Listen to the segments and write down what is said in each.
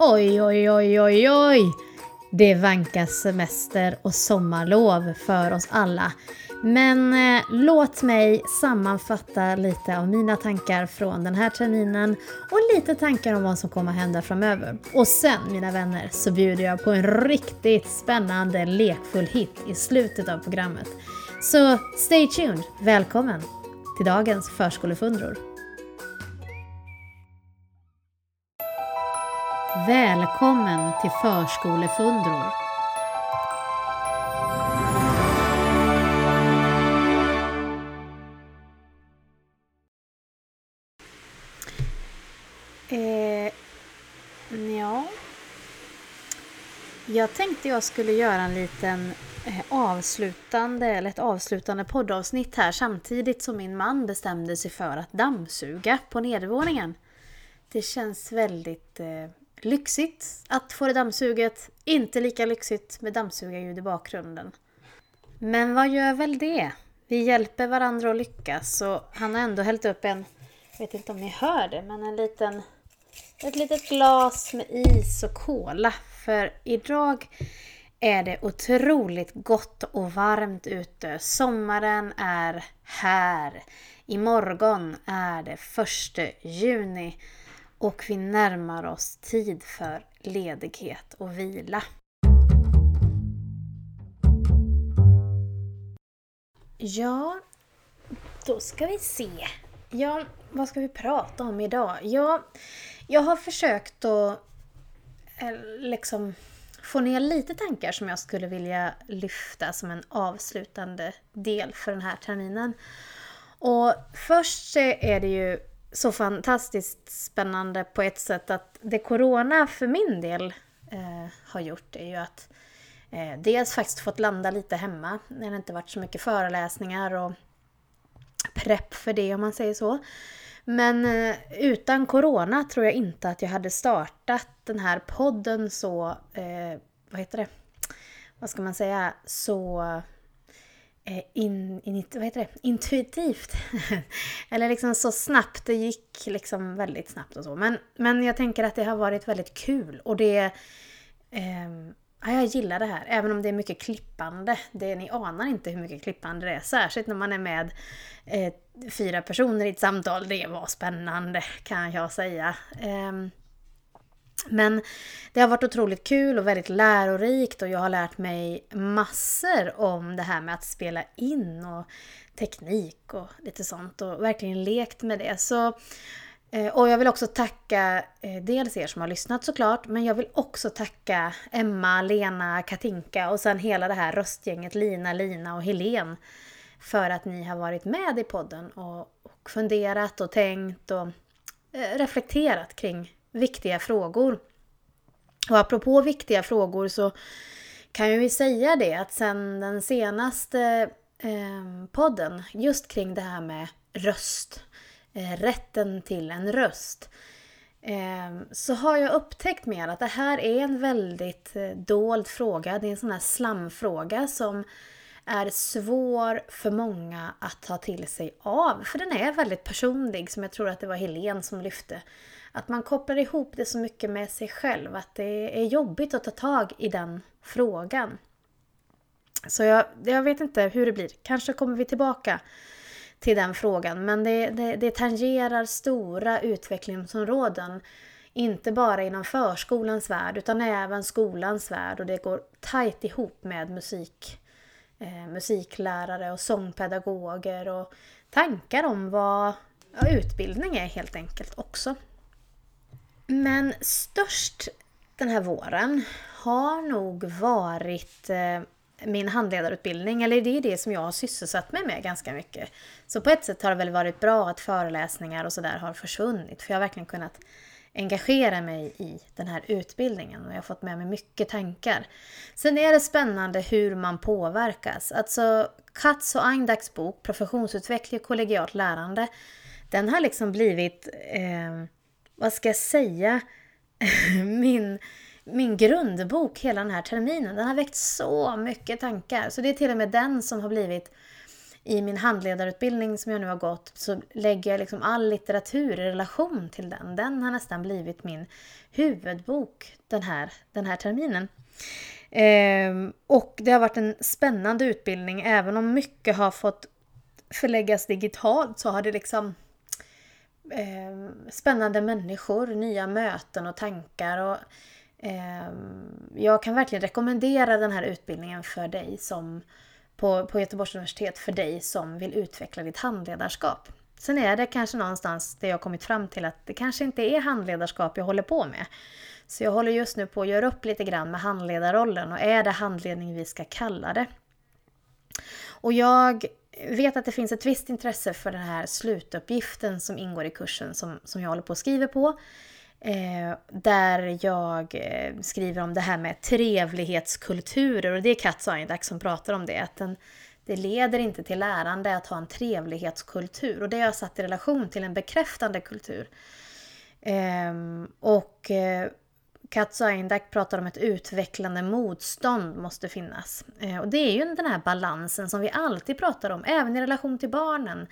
Oj, oj, oj, oj, oj! Det vankas semester och sommarlov för oss alla. Men eh, låt mig sammanfatta lite av mina tankar från den här terminen och lite tankar om vad som kommer att hända framöver. Och sen, mina vänner, så bjuder jag på en riktigt spännande lekfull hit i slutet av programmet. Så stay tuned! Välkommen till dagens förskolefundror. Välkommen till Förskolefundror. Eh, ja. Jag tänkte jag skulle göra en liten eh, avslutande, eller ett avslutande poddavsnitt här samtidigt som min man bestämde sig för att dammsuga på nedervåningen. Det känns väldigt eh, lyxigt att få det dammsuget. Inte lika lyxigt med dammsugarljud i bakgrunden. Men vad gör väl det? Vi hjälper varandra att lyckas och han har ändå hällt upp en, jag vet inte om ni hör det, men en liten, ett litet glas med is och cola. För idag är det otroligt gott och varmt ute. Sommaren är här. Imorgon är det 1 juni och vi närmar oss tid för ledighet och vila. Ja, då ska vi se. Ja, vad ska vi prata om idag? Ja, jag har försökt att eh, liksom få ner lite tankar som jag skulle vilja lyfta som en avslutande del för den här terminen. Och först är det ju så fantastiskt spännande på ett sätt att det Corona för min del eh, har gjort är ju att eh, dels faktiskt fått landa lite hemma. Det har inte varit så mycket föreläsningar och prepp för det om man säger så. Men eh, utan Corona tror jag inte att jag hade startat den här podden så, eh, vad heter det, vad ska man säga, så Eh, in, in, vad heter det? intuitivt. Eller liksom så snabbt, det gick liksom väldigt snabbt och så. Men, men jag tänker att det har varit väldigt kul och det... Eh, ja, jag gillar det här, även om det är mycket klippande. Det, ni anar inte hur mycket klippande det är, särskilt när man är med eh, fyra personer i ett samtal. Det var spännande kan jag säga. Eh, men det har varit otroligt kul och väldigt lärorikt och jag har lärt mig massor om det här med att spela in och teknik och lite sånt och verkligen lekt med det. Så, eh, och jag vill också tacka eh, dels er som har lyssnat såklart, men jag vill också tacka Emma, Lena, Katinka och sen hela det här röstgänget Lina, Lina och Helen för att ni har varit med i podden och, och funderat och tänkt och eh, reflekterat kring viktiga frågor. Och apropå viktiga frågor så kan jag ju säga det att sen den senaste eh, podden just kring det här med röst, eh, rätten till en röst, eh, så har jag upptäckt mer att det här är en väldigt eh, dold fråga. Det är en sån här slamfråga som är svår för många att ta till sig av. För den är väldigt personlig, som jag tror att det var Helen som lyfte. Att man kopplar ihop det så mycket med sig själv, att det är jobbigt att ta tag i den frågan. Så jag, jag vet inte hur det blir. Kanske kommer vi tillbaka till den frågan. Men det, det, det tangerar stora utvecklingsområden. Inte bara inom förskolans värld utan även skolans värld. Och det går tajt ihop med musik, eh, musiklärare och sångpedagoger och tankar om vad ja, utbildning är helt enkelt också. Men störst den här våren har nog varit eh, min handledarutbildning, eller det är det som jag har sysselsatt mig med ganska mycket. Så på ett sätt har det väl varit bra att föreläsningar och sådär har försvunnit, för jag har verkligen kunnat engagera mig i den här utbildningen och jag har fått med mig mycket tankar. Sen är det spännande hur man påverkas. Alltså Katz och Eindachs bok Professionsutveckling och kollegialt lärande, den har liksom blivit eh, vad ska jag säga, min, min grundbok hela den här terminen. Den har väckt så mycket tankar. Så det är till och med den som har blivit i min handledarutbildning som jag nu har gått så lägger jag liksom all litteratur i relation till den. Den har nästan blivit min huvudbok den här, den här terminen. Ehm, och det har varit en spännande utbildning. Även om mycket har fått förläggas digitalt så har det liksom eh, spännande människor, nya möten och tankar. Och, eh, jag kan verkligen rekommendera den här utbildningen för dig som på, på Göteborgs universitet för dig som vill utveckla ditt handledarskap. Sen är det kanske någonstans det jag kommit fram till att det kanske inte är handledarskap jag håller på med. Så jag håller just nu på att göra upp lite grann med handledarrollen och är det handledning vi ska kalla det? Och jag vet att det finns ett visst intresse för den här slutuppgiften som ingår i kursen som, som jag håller på att skriva på. Eh, där jag eh, skriver om det här med trevlighetskulturer och det är Kat Eindak som pratar om det. Att den, det leder inte till lärande att ha en trevlighetskultur och det har jag satt i relation till en bekräftande kultur. Ehm, eh, och eh, Aindak Eindak pratar om ett utvecklande motstånd måste finnas. Eh, och det är ju den här balansen som vi alltid pratar om, även i relation till barnen.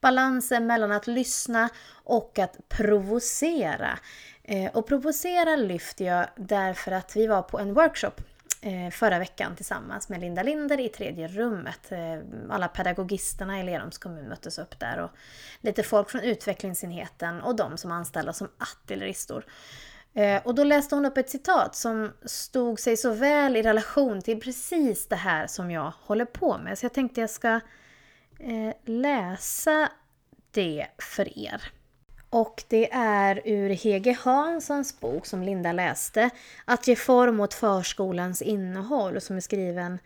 Balansen mellan att lyssna och att provocera. Eh, och provocera lyfter jag därför att vi var på en workshop eh, förra veckan tillsammans med Linda Linder i tredje rummet. Alla pedagogisterna i Lerums kommun möttes upp där och lite folk från utvecklingsenheten och de som anställda som artilleristor. Eh, och då läste hon upp ett citat som stod sig så väl i relation till precis det här som jag håller på med. Så jag tänkte jag ska eh, läsa det för er. Och det är ur Hege Hanssons bok som Linda läste, Att ge form åt förskolans innehåll, som är skriven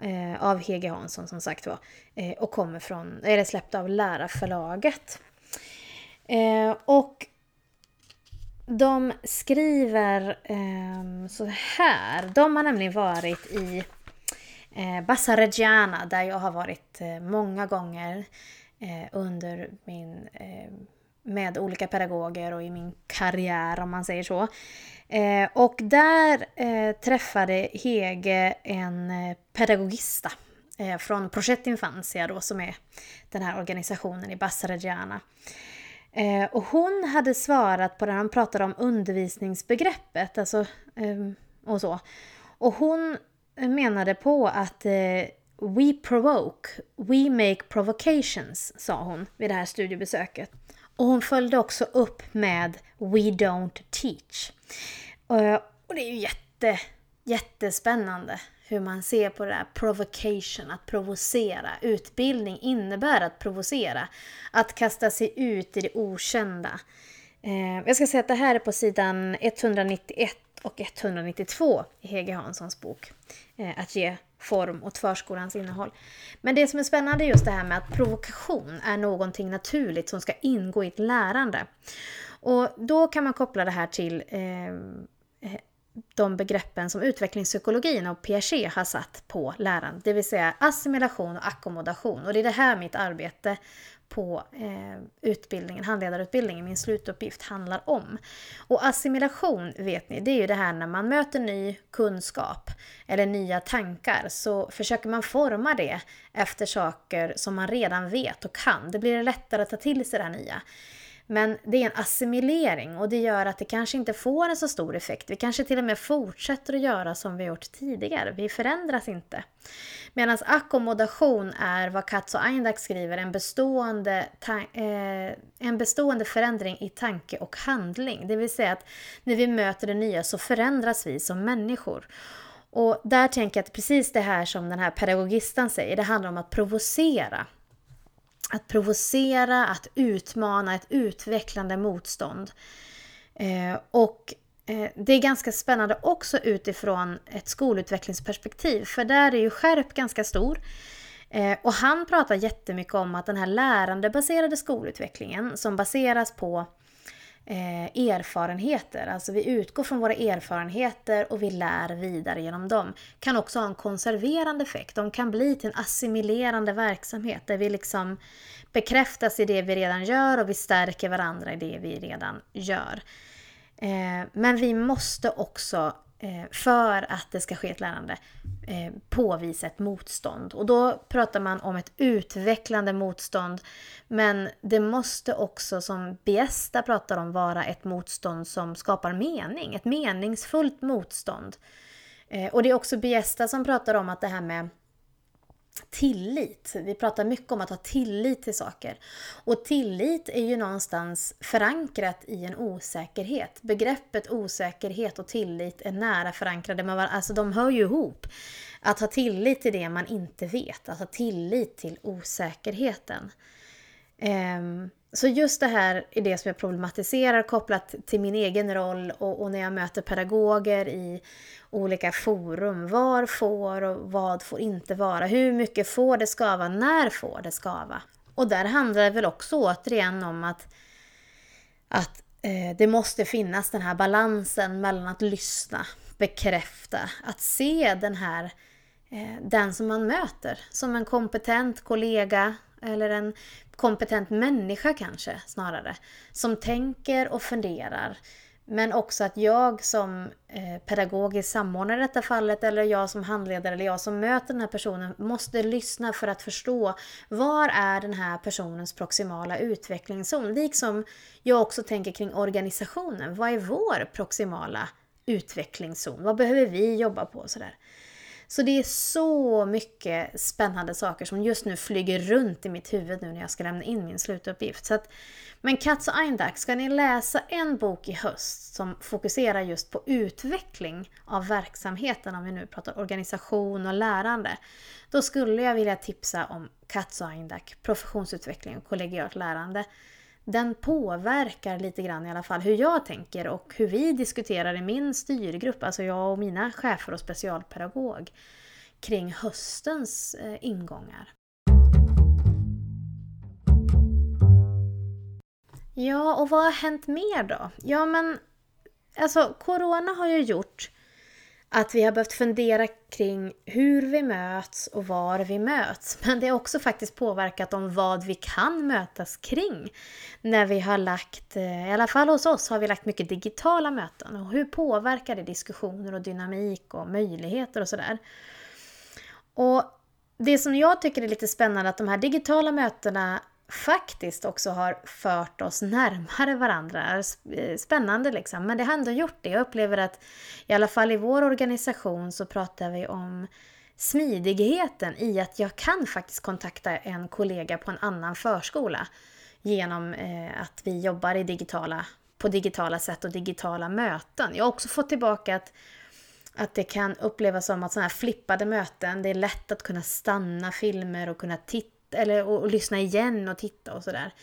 eh, av Hege Hansson som sagt var, eh, och kommer från, är det släppt av Lärarförlaget. och de skriver eh, så här. De har nämligen varit i eh, Bassareggiana där jag har varit eh, många gånger eh, under min eh, med olika pedagoger och i min karriär om man säger så. Eh, och där eh, träffade Hege en eh, pedagogista eh, från Project Infancia då som är den här organisationen i Bassareggiana. Eh, Eh, och hon hade svarat på det, han pratade om undervisningsbegreppet, alltså eh, och så. Och hon menade på att eh, We provoke, we make provocations, sa hon vid det här studiebesöket. Och hon följde också upp med We don't teach. Eh, och det är ju jätte, jättespännande hur man ser på det där provocation, att provocera. Utbildning innebär att provocera, att kasta sig ut i det okända. Eh, jag ska säga att det här är på sidan 191 och 192 i Hege Hanssons bok. Eh, att ge form åt förskolans innehåll. Men det som är spännande är just det här med att provokation är någonting naturligt som ska ingå i ett lärande. Och då kan man koppla det här till eh, de begreppen som utvecklingspsykologin och Piaget har satt på läran, det vill säga assimilation och ackommodation. Och det är det här mitt arbete på eh, utbildningen, handledarutbildningen, min slutuppgift handlar om. Och assimilation, vet ni, det är ju det här när man möter ny kunskap eller nya tankar så försöker man forma det efter saker som man redan vet och kan. Det blir lättare att ta till sig det här nya. Men det är en assimilering och det gör att det kanske inte får en så stor effekt. Vi kanske till och med fortsätter att göra som vi gjort tidigare. Vi förändras inte. Medan ackommodation är vad Katz och Eindak skriver, en bestående, eh, en bestående förändring i tanke och handling. Det vill säga att när vi möter det nya så förändras vi som människor. Och där tänker jag att precis det här som den här pedagogisten säger, det handlar om att provocera att provocera, att utmana, ett utvecklande motstånd. Eh, och eh, det är ganska spännande också utifrån ett skolutvecklingsperspektiv, för där är ju skärp ganska stor. Eh, och han pratar jättemycket om att den här lärandebaserade skolutvecklingen som baseras på eh, erfarenheter. Alltså vi utgår från våra erfarenheter och vi lär vidare genom dem. Kan också ha en konserverande effekt. De kan bli till en assimilerande verksamhet där vi liksom bekräftas i det vi redan gör och vi stärker varandra i det vi redan gör. Eh, men vi måste också Eh, för att det ska ske ett lärande eh, påvisa ett motstånd. Och då pratar man om ett utvecklande motstånd. Men det måste också, som Biesta pratar om, vara ett motstånd som skapar mening. Ett meningsfullt motstånd. Eh, och det är också Biesta som pratar om att det här med tillit. Vi pratar mycket om att ha tillit till saker. Och tillit är ju någonstans förankrat i en osäkerhet. Begreppet osäkerhet och tillit är nära förankrade med varandra. Alltså de hör ju ihop. Att ha tillit till det man inte vet. Att ha tillit till osäkerheten. Um, så just det här är det som jag problematiserar kopplat till min egen roll och, och, när jag möter pedagoger i olika forum. Var får och vad får inte vara? Hur mycket får det skava? När får det skava? Och där handlar det väl också återigen om att, att eh, det måste finnas den här balansen mellan att lyssna, bekräfta, att se den här eh, den som man möter som en kompetent kollega eller en kompetent människa kanske snarare. Som tänker och funderar. Men också att jag som eh, pedagogisk samordnare i detta fallet, eller jag som handledare, eller jag som möter den här personen, måste lyssna för att förstå var är den här personens proximala utvecklingszon? Liksom jag också tänker kring organisationen. Vad är vår proximala utvecklingszon? Vad behöver vi jobba på? Sådär. Så det är så mycket spännande saker som just nu flyger runt i mitt huvud nu när jag ska lämna in min slutuppgift. Så att, men Katz och Eindak, ska ni läsa en bok i höst som fokuserar just på utveckling av verksamheten, om vi nu pratar organisation och lärande, då skulle jag vilja tipsa om Katz och Eindak, professionsutveckling och kollegialt lärande den påverkar lite grann i alla fall hur jag tänker och hur vi diskuterar i min styrgrupp, alltså jag och mina chefer och specialpedagog, kring höstens eh, ingångar. Ja, och vad har hänt mer då? Ja, men alltså Corona har ju gjort att vi har behövt fundera kring hur vi möts och var vi möts. Men det har också faktiskt påverkat om vad vi kan mötas kring. När vi har lagt, eh, i alla fall hos oss, har vi lagt mycket digitala möten. Och hur påverkar det diskussioner och dynamik och möjligheter och sådär. Och det som jag tycker är lite spännande att de här digitala mötena faktiskt också har fört oss närmare varandra. Eh, spännande liksom, men det har ändå gjort det. Jag upplever att i alla fall i vår organisation så pratar vi om smidigheten i att jag kan faktiskt kontakta en kollega på en annan förskola genom eh, att vi jobbar i digitala, på digitala sätt och digitala möten. Jag har också fått tillbaka att att det kan upplevas som att sådana här flippade möten, det är lätt att kunna stanna filmer och kunna titta eller och, och lyssna igen och titta och sådär.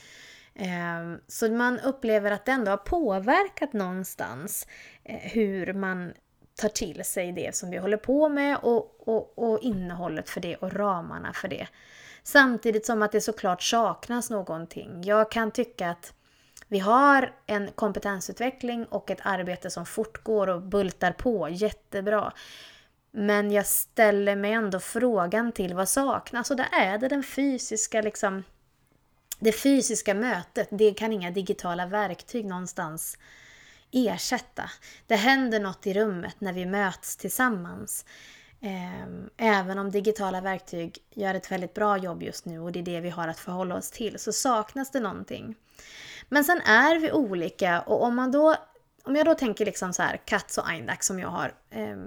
Eh, så man upplever att det ändå har påverkat någonstans eh, hur man tar till sig det som vi håller på med och, och, och innehållet för det och ramarna för det. Samtidigt som att det såklart saknas någonting. Jag kan tycka att vi har en kompetensutveckling och ett arbete som fortgår och bultar på jättebra. Men jag ställer mig ändå frågan till vad saknas och där är det den fysiska liksom det fysiska mötet, det kan inga digitala verktyg någonstans ersätta. Det händer något i rummet när vi möts tillsammans. Ehm, även om digitala verktyg gör ett väldigt bra jobb just nu och det är det vi har att förhålla oss till, så saknas det någonting. Men sen är vi olika och om man då om jag då tänker liksom så här, Katz och Eindak som jag har eh,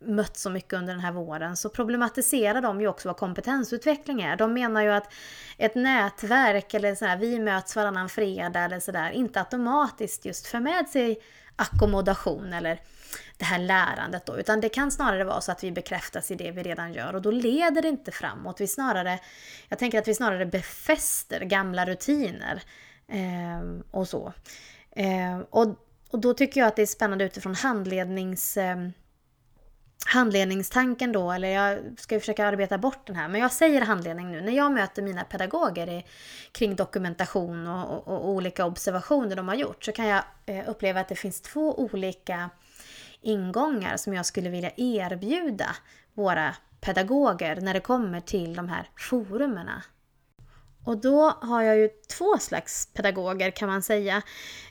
mött så mycket under den här våren så problematiserar de ju också vad kompetensutveckling är. De menar ju att ett nätverk eller så här, vi möts varannan fredag eller sådär inte automatiskt just för med sig ackommodation eller det här lärandet då, utan det kan snarare vara så att vi bekräftas i det vi redan gör och då leder det inte framåt. Vi snarare, jag tänker att vi snarare befäster gamla rutiner eh, och så. Eh, och, och då tycker jag att det är spännande utifrån handlednings eh, handledningstanken då, eller jag ska ju försöka arbeta bort den här, men jag säger handledning nu. När jag möter mina pedagoger i, kring dokumentation och, och, och, olika observationer de har gjort så kan jag eh, uppleva att det finns två olika ingångar som jag skulle vilja erbjuda våra pedagoger när det kommer till de här forumerna. Och då har jag ju två slags pedagoger kan man säga.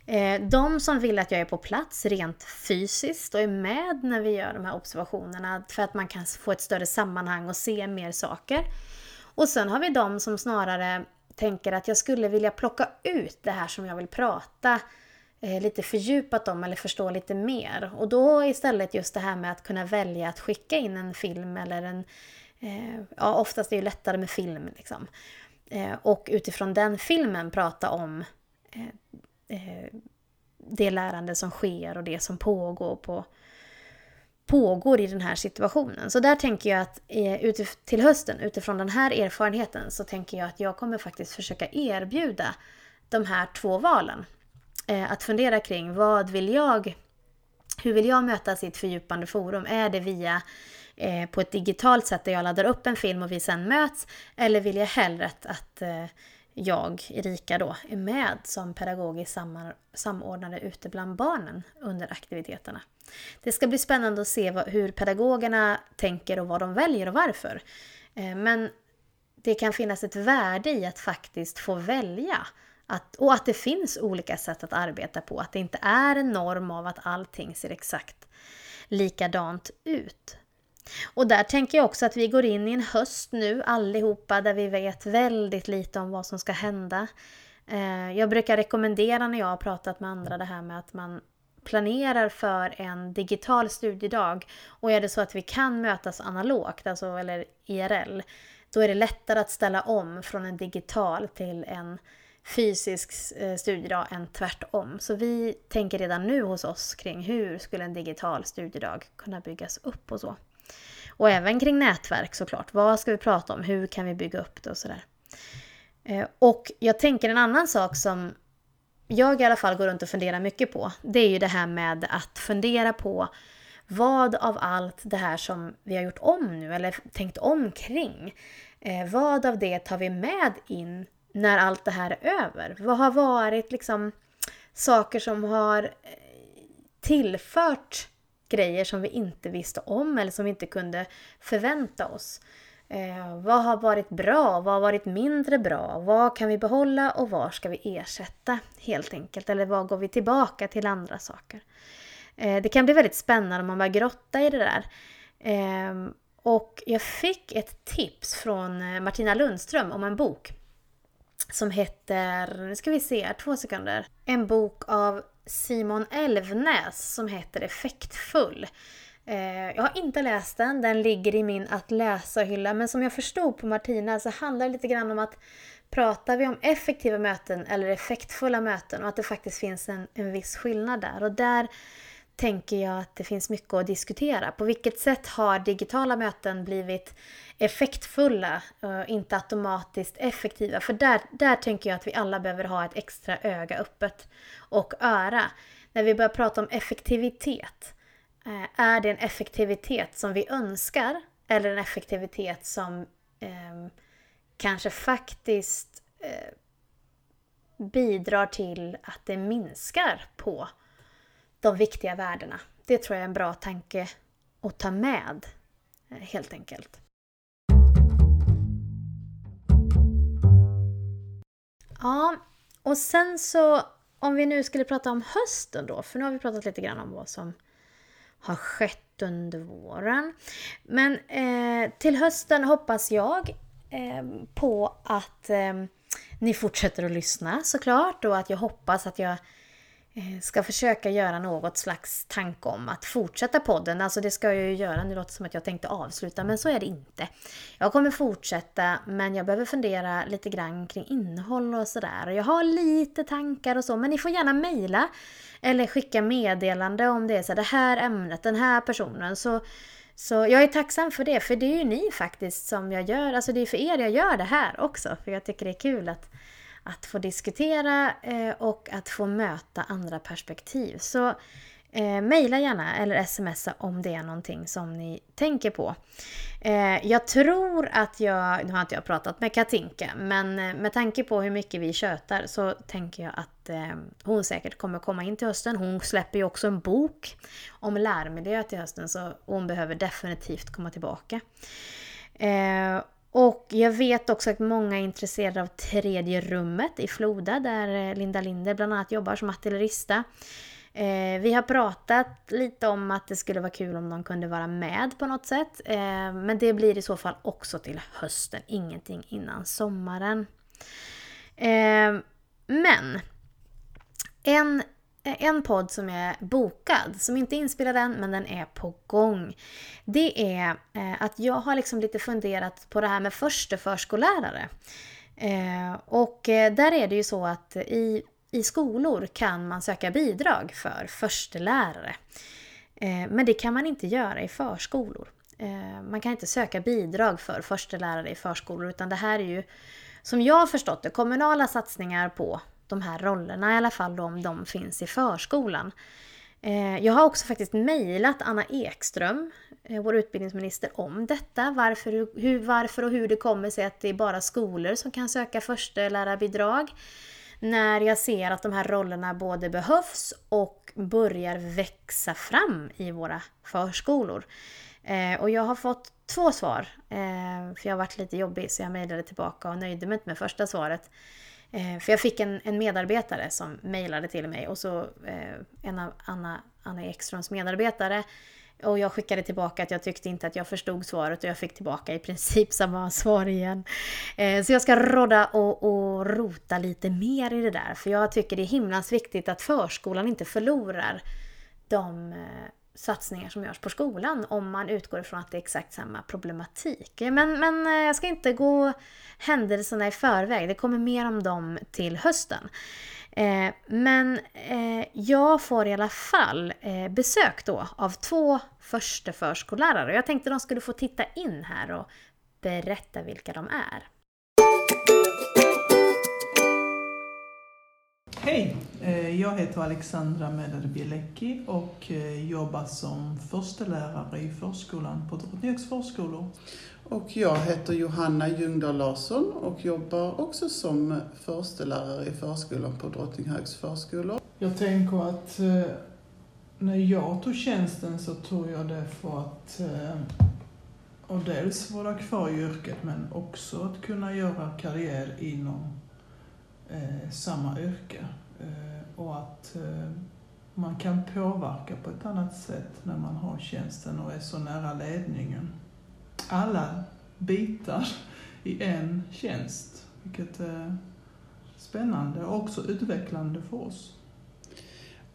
Eh, de som vill att jag är på plats rent fysiskt och är med när vi gör de här observationerna för att man kan få ett större sammanhang och se mer saker. Och sen har vi de som snarare tänker att jag skulle vilja plocka ut det här som jag vill prata eh, lite fördjupat om eller förstå lite mer. Och då istället just det här med att kunna välja att skicka in en film eller en... Eh, ja, oftast är det ju lättare med film liksom. Eh, och utifrån den filmen prata om eh, eh, det lärande som sker och det som pågår på pågår i den här situationen. Så där tänker jag att till hösten, utifrån den här erfarenheten, så tänker jag att jag kommer faktiskt försöka erbjuda de här två valen. Att fundera kring vad vill jag, hur vill jag möta sitt fördjupande forum? Är det via eh, på ett digitalt sätt där jag laddar upp en film och vi sen möts? Eller vill jag hellre att, att eh, jag, Erika då, är med som pedagogisk samordnare ute bland barnen under aktiviteterna. Det ska bli spännande att se vad, hur pedagogerna tänker och vad de väljer och varför. Eh, men det kan finnas ett värde i att faktiskt få välja. Att, och att det finns olika sätt att arbeta på. Att det inte är en norm av att allting ser exakt likadant ut. Och där tänker jag också att vi går in i en höst nu allihopa där vi vet väldigt lite om vad som ska hända. Eh, jag brukar rekommendera när jag har pratat med andra det här med att man planerar för en digital studiedag och är det så att vi kan mötas analogt, alltså eller IRL, då är det lättare att ställa om från en digital till en fysisk eh, studiedag än tvärtom. Så vi tänker redan nu hos oss kring hur skulle en digital studiedag kunna byggas upp och så. Och även kring nätverk såklart. Vad ska vi prata om? Hur kan vi bygga upp det och sådär. Eh, och jag tänker en annan sak som jag i alla fall går runt och funderar mycket på. Det är ju det här med att fundera på vad av allt det här som vi har gjort om nu eller tänkt om kring. Eh, vad av det tar vi med in när allt det här är över? Vad har varit liksom saker som har eh, tillfört grejer som vi inte visste om eller som vi inte kunde förvänta oss. Eh, vad har varit bra? Vad har varit mindre bra? Vad kan vi behålla och var ska vi ersätta helt enkelt? Eller vad går vi tillbaka till andra saker? Eh, det kan bli väldigt spännande om man börjar grotta i det där. Eh, och jag fick ett tips från eh, Martina Lundström om en bok som heter, nu ska vi se, två sekunder. En bok av Simon Elvnäs som heter Effektfull. Eh, jag har inte läst den, den ligger i min att läsa-hylla, men som jag förstod på Martina så handlar det lite grann om att pratar vi om effektiva möten eller effektfulla möten och att det faktiskt finns en, en viss skillnad där. Och där tänker jag att det finns mycket att diskutera. På vilket sätt har digitala möten blivit effektfulla, och inte automatiskt effektiva? För där, där tänker jag att vi alla behöver ha ett extra öga öppet och öra. När vi börjar prata om effektivitet, eh, är det en effektivitet som vi önskar eller en effektivitet som eh, kanske faktiskt eh, bidrar till att det minskar på de viktiga värdena. Det tror jag är en bra tanke att ta med, eh, helt enkelt. Ja, och sen så om vi nu skulle prata om hösten då, för nu har vi pratat lite grann om vad som har skett under våren. Men eh, till hösten hoppas jag eh, på att eh, ni fortsätter att lyssna såklart och att jag hoppas att jag Eh, Eh, ska försöka göra något slags tanke om att fortsätta podden. Alltså det ska jag ju göra, nu låter det som att jag tänkte avsluta, men så är det inte. Jag kommer fortsätta, men jag behöver fundera lite grann kring innehåll och sådär. Jag har lite tankar och så, men ni får gärna mejla eller skicka meddelande om det är så det här ämnet, den här personen. Så, så jag är tacksam för det, för det är ju ni faktiskt som jag gör, alltså det är för er jag gör det här också, för jag tycker det är kul att att få diskutera eh, och att få möta andra perspektiv. Så eh, mejla gärna eller smsa om det är någonting som ni tänker på. Eh, jag tror att jag, nu har inte jag pratat med Katinka, men eh, med tanke på hur mycket vi tjötar så tänker jag att eh, hon säkert kommer komma in till hösten. Hon släpper ju också en bok om lärmiljö till hösten så hon behöver definitivt komma tillbaka. Eh, och jag vet också att många är intresserade av tredje rummet i Floda där eh, Linda Linder bland annat jobbar som artillerista. Eh, vi har pratat lite om att det skulle vara kul om de kunde vara med på något sätt. Eh, men det blir i så fall också till hösten, ingenting innan sommaren. Eh, men en, Eh, en podd som är bokad, som inte är inspelad än men den är på gång. Det är eh, att jag har liksom lite funderat på det här med förste förskollärare. Eh, och där är det ju så att i i skolor kan man söka bidrag för förstelärare. Men det kan man inte göra i förskolor. Man kan inte söka bidrag för förstelärare i förskolor utan det här är ju, som jag har förstått det, kommunala satsningar på de här rollerna, i alla fall om de finns i förskolan. Eh, jag har också faktiskt mejlat Anna Ekström, eh, vår utbildningsminister, om detta. Varför, hur, varför och hur det kommer sig att det är bara skolor som kan söka förstelärarbidrag när jag ser att de här rollerna både behövs och börjar växa fram i våra förskolor. Eh, och jag har fått två svar, för jag har varit lite jobbig så jag mejlade tillbaka och nöjde mig inte med första svaret. Eh, för jag fick en, en medarbetare som mejlade till mig och så eh, en av Anna, Anna Ekströms medarbetare och jag skickade tillbaka att jag tyckte inte att jag förstod svaret och jag fick tillbaka i princip samma svar igen. Eh, så jag ska rodda och, och rota lite mer i det där. För jag tycker det är himlans viktigt att förskolan inte förlorar de eh, satsningar som görs på skolan om man utgår ifrån att det är exakt samma problematik. Men, men eh, jag ska inte gå händelserna i förväg. Det kommer mer om dem till hösten. Eh, men eh, jag får i alla fall eh, besök då av två första förskollärare. Jag tänkte de skulle få titta in här och berätta vilka de är. Hej! Jag heter Alexandra Medade Bielecki och jobbar som förstelärare i förskolan på Drottninghögs förskolor. Och jag heter Johanna Ljungdahl Larsson och jobbar också som förstelärare i förskolan på Drottninghögs förskolor. Jag tänker att eh, när jag tog tjänsten så tog jag det för att eh, och dels vara kvar i yrket men också att kunna göra karriär inom eh, samma yrke. Eh, och att eh, man kan påverka på ett annat sätt när man har tjänsten och är så nära ledningen alla bitar i en tjänst. Vilket är spännande och också utvecklande för oss.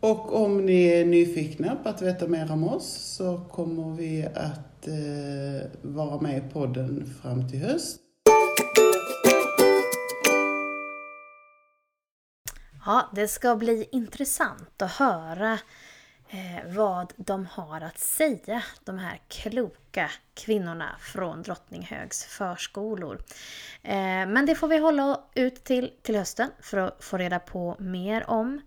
Och om ni är nyfikna på att veta mer om oss så kommer vi att eh, vara med i podden fram till höst. Ja, det ska bli intressant att höra eh, vad de har att säga, de här kloka kvinnorna från Drottninghögs förskolor. Eh, men det får vi hålla ut till till hösten för att få reda på mer om.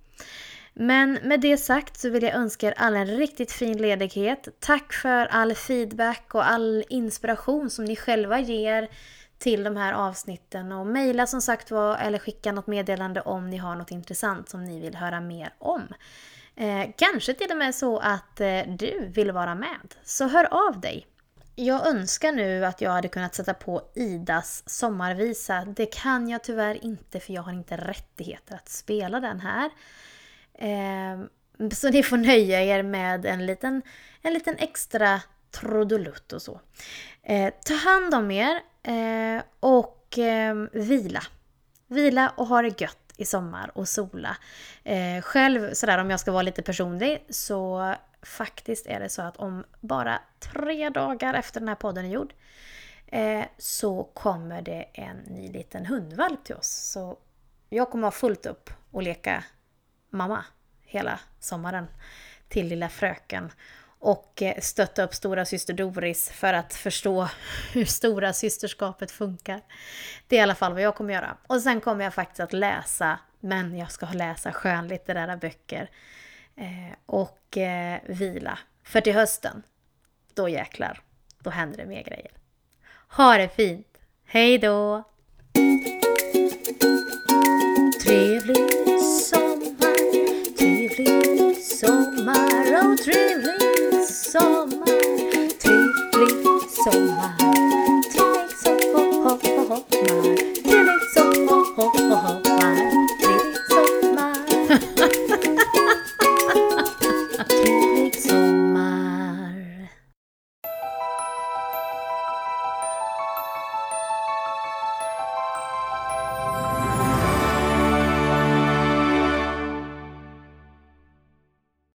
Men med det sagt så vill jag önska er alla en riktigt fin ledighet. Tack för all feedback och all inspiration som ni själva ger till de här avsnitten och mejla som sagt var eller skicka något meddelande om ni har något intressant som ni vill höra mer om. Eh, kanske till och med så att eh, du vill vara med. Så hör av dig! Jag önskar nu att jag hade kunnat sätta på Idas sommarvisa. Det kan jag tyvärr inte för jag har inte rättigheter att spela den här. Eh, så ni får nöja er med en liten, en liten extra trudelutt och så. Eh, ta hand om er eh, och eh, vila. Vila och ha det gött i sommar och sola. Eh, själv, sådär om jag ska vara lite personlig, så faktiskt är det så att om bara tre dagar efter den här podden är gjord eh, så kommer det en ny liten hundvalp till oss. Så jag kommer ha fullt upp och leka mamma hela sommaren till lilla fröken och eh, stötta upp stora syster Doris för att förstå hur stora systerskapet funkar. Det är i alla fall vad jag kommer göra. Och sen kommer jag faktiskt att läsa, men jag ska läsa skönlitterära böcker eh, och eh, vila. För till hösten, då jäklar, då händer det mer grejer. Ha det fint! Hej då! sommar, trevlig oh